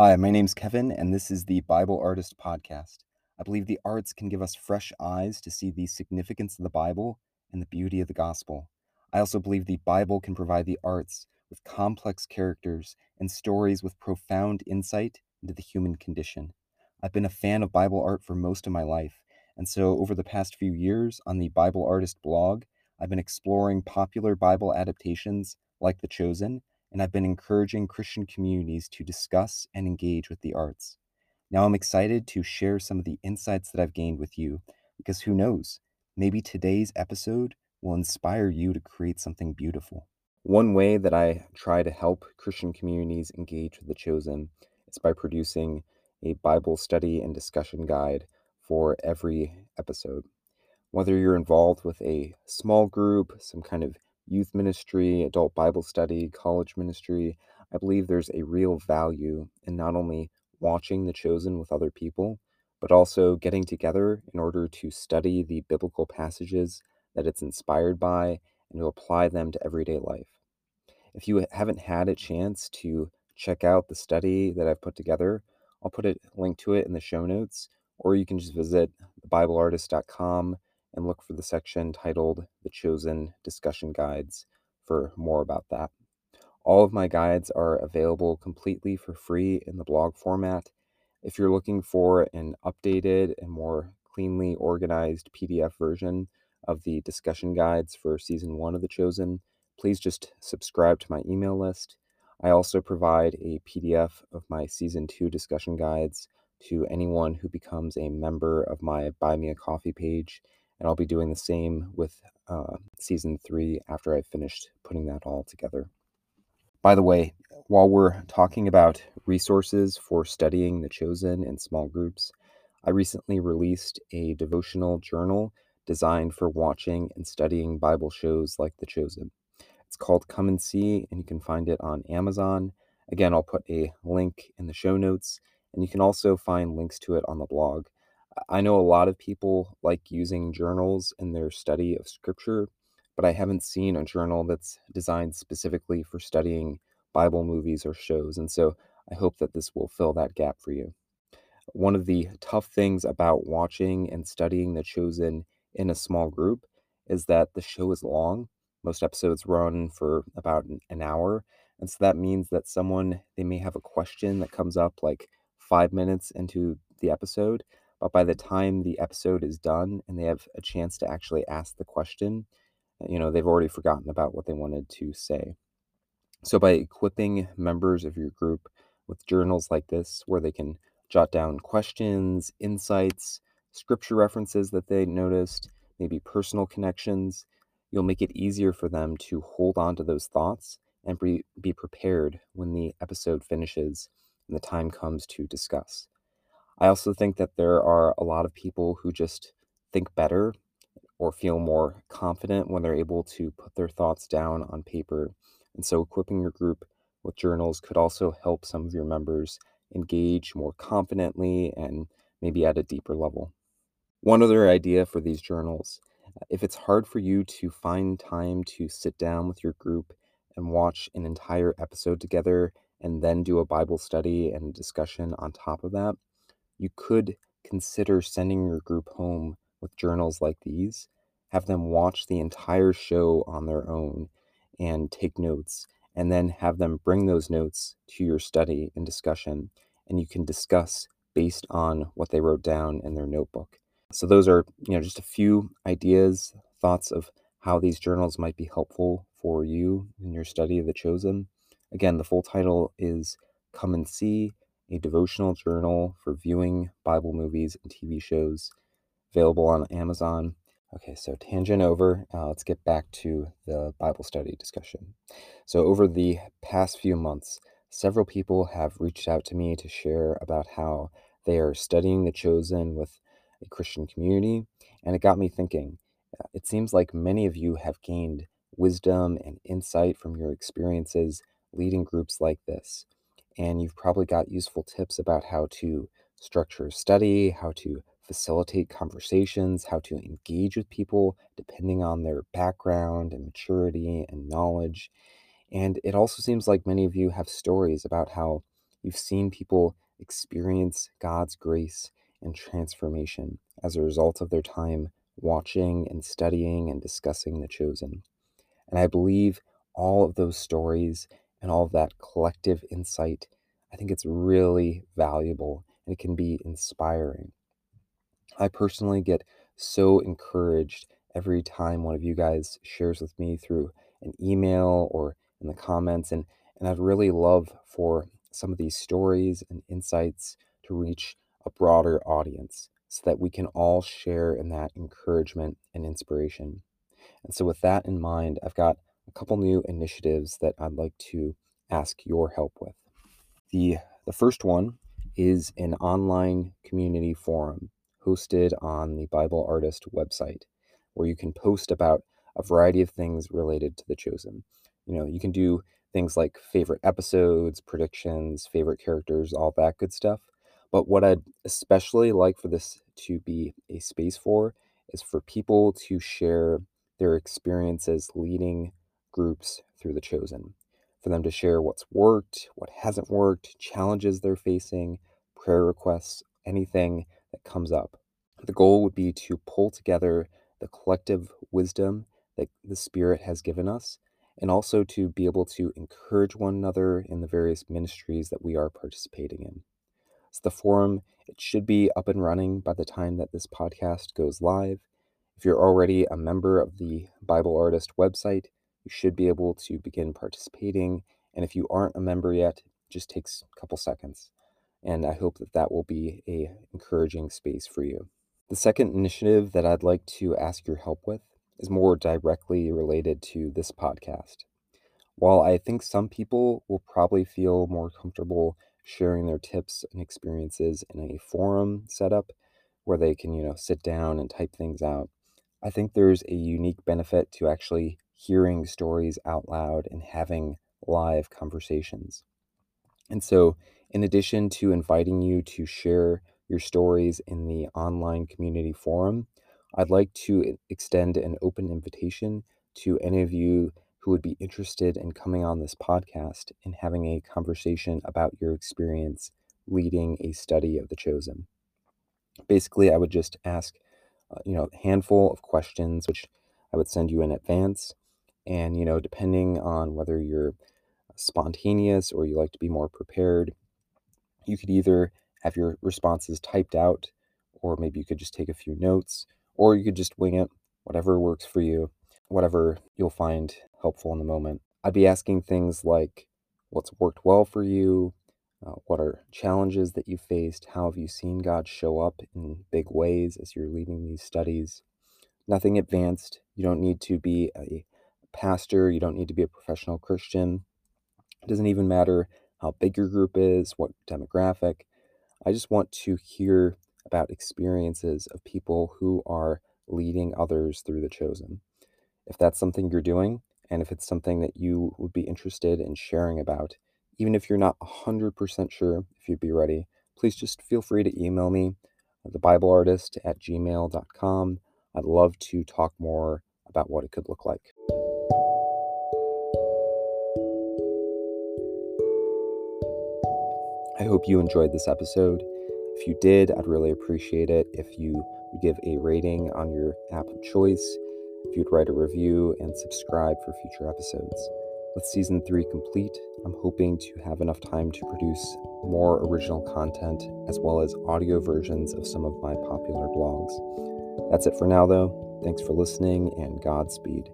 Hi, my name's Kevin, and this is the Bible Artist Podcast. I believe the arts can give us fresh eyes to see the significance of the Bible and the beauty of the gospel. I also believe the Bible can provide the arts with complex characters and stories with profound insight into the human condition. I've been a fan of Bible art for most of my life, and so over the past few years on the Bible Artist blog, I've been exploring popular Bible adaptations like The Chosen and I've been encouraging Christian communities to discuss and engage with the arts. Now I'm excited to share some of the insights that I've gained with you because who knows, maybe today's episode will inspire you to create something beautiful. One way that I try to help Christian communities engage with the chosen is by producing a Bible study and discussion guide for every episode. Whether you're involved with a small group, some kind of youth ministry, adult Bible study, college ministry, I believe there's a real value in not only watching The Chosen with other people, but also getting together in order to study the biblical passages that it's inspired by and to apply them to everyday life. If you haven't had a chance to check out the study that I've put together, I'll put a link to it in the show notes, or you can just visit thebibleartist.com and look for the section titled The Chosen Discussion Guides for more about that. All of my guides are available completely for free in the blog format. If you're looking for an updated and more cleanly organized PDF version of the discussion guides for season one of The Chosen, please just subscribe to my email list. I also provide a PDF of my season two discussion guides to anyone who becomes a member of my Buy Me a Coffee page and I'll be doing the same with uh, season three after I've finished putting that all together. By the way, while we're talking about resources for studying The Chosen in small groups, I recently released a devotional journal designed for watching and studying Bible shows like The Chosen. It's called Come and See, and you can find it on Amazon. Again, I'll put a link in the show notes, and you can also find links to it on the blog. I know a lot of people like using journals in their study of scripture, but I haven't seen a journal that's designed specifically for studying Bible movies or shows. And so I hope that this will fill that gap for you. One of the tough things about watching and studying The Chosen in a small group is that the show is long. Most episodes run for about an hour. And so that means that someone, they may have a question that comes up like five minutes into the episode, but by the time the episode is done and they have a chance to actually ask the question, uh, you know, they've already forgotten about what they wanted to say. So, by equipping members of your group with journals like this, where they can jot down questions, insights, scripture references that they noticed, maybe personal connections, you'll make it easier for them to hold on to those thoughts and be, be prepared when the episode finishes and the time comes to discuss. I also think that there are a lot of people who just think better or feel more confident when they're able to put their thoughts down on paper. And so, equipping your group with journals could also help some of your members engage more confidently and maybe at a deeper level. One other idea for these journals if it's hard for you to find time to sit down with your group and watch an entire episode together and then do a Bible study and discussion on top of that, you could consider sending your group home with journals like these. Have them watch the entire show on their own and take notes, and then have them bring those notes to your study and discussion, and you can discuss based on what they wrote down in their notebook. So those are, you know, just a few ideas, thoughts of how these journals might be helpful for you in your study of the chosen. Again, the full title is Come and See a devotional journal for viewing Bible movies and TV shows, available on Amazon. Okay, so tangent over. Uh, let's get back to the Bible study discussion. So, over the past few months, several people have reached out to me to share about how they are studying The Chosen with a Christian community, and it got me thinking. Uh, it seems like many of you have gained wisdom and insight from your experiences leading groups like this and you've probably got useful tips about how to structure study, how to facilitate conversations, how to engage with people depending on their background and maturity and knowledge. And it also seems like many of you have stories about how you've seen people experience God's grace and transformation as a result of their time watching and studying and discussing The Chosen. And I believe all of those stories and all of that collective insight, I think it's really valuable and it can be inspiring. I personally get so encouraged every time one of you guys shares with me through an email or in the comments and and I'd really love for some of these stories and insights to reach a broader audience so that we can all share in that encouragement and inspiration. And so with that in mind, I've got a couple new initiatives that I'd like to ask your help with. The the first one is an online community forum hosted on the Bible Artist website where you can post about a variety of things related to the chosen. You know, you can do things like favorite episodes, predictions, favorite characters, all that good stuff. But what I'd especially like for this to be a space for is for people to share their experiences leading groups through the chosen, for them to share what's worked, what hasn't worked, challenges they're facing, prayer requests, anything that comes up. The goal would be to pull together the collective wisdom that the Spirit has given us, and also to be able to encourage one another in the various ministries that we are participating in. So, the forum, it should be up and running by the time that this podcast goes live. If you're already a member of the Bible Artist website, you should be able to begin participating. And if you aren't a member yet, just takes a couple seconds. And I hope that that will be a encouraging space for you. The second initiative that I'd like to ask your help with is more directly related to this podcast. While I think some people will probably feel more comfortable sharing their tips and experiences in a forum setup where they can, you know, sit down and type things out, I think there's a unique benefit to actually hearing stories out loud and having live conversations. And so, in addition to inviting you to share your stories in the online community forum, I'd like to extend an open invitation to any of you who would be interested in coming on this podcast and having a conversation about your experience leading a study of the chosen. Basically, I would just ask, uh, you know, a handful of questions, which I would send you in advance. And, you know, depending on whether you're spontaneous or you like to be more prepared, you could either have your responses typed out, or maybe you could just take a few notes, or you could just wing it, whatever works for you, whatever you'll find helpful in the moment. I'd be asking things like what's worked well for you, uh, what are challenges that you faced, how have you seen God show up in big ways as you're leading these studies. Nothing advanced. You don't need to be a pastor, you don't need to be a professional Christian. It doesn't even matter how big your group is, what demographic. I just want to hear about experiences of people who are leading others through the chosen. If that's something you're doing, and if it's something that you would be interested in sharing about, even if you're not 100% sure if you'd be ready, please just feel free to email me, uh, thebibleartist at gmail.com. I'd love to talk more about what it could look like. I hope you enjoyed this episode. If you did, I'd really appreciate it if you give a rating on your app of choice, if you'd write a review and subscribe for future episodes. With season three complete, I'm hoping to have enough time to produce more original content as well as audio versions of some of my popular blogs. That's it for now, though. Thanks for listening and Godspeed.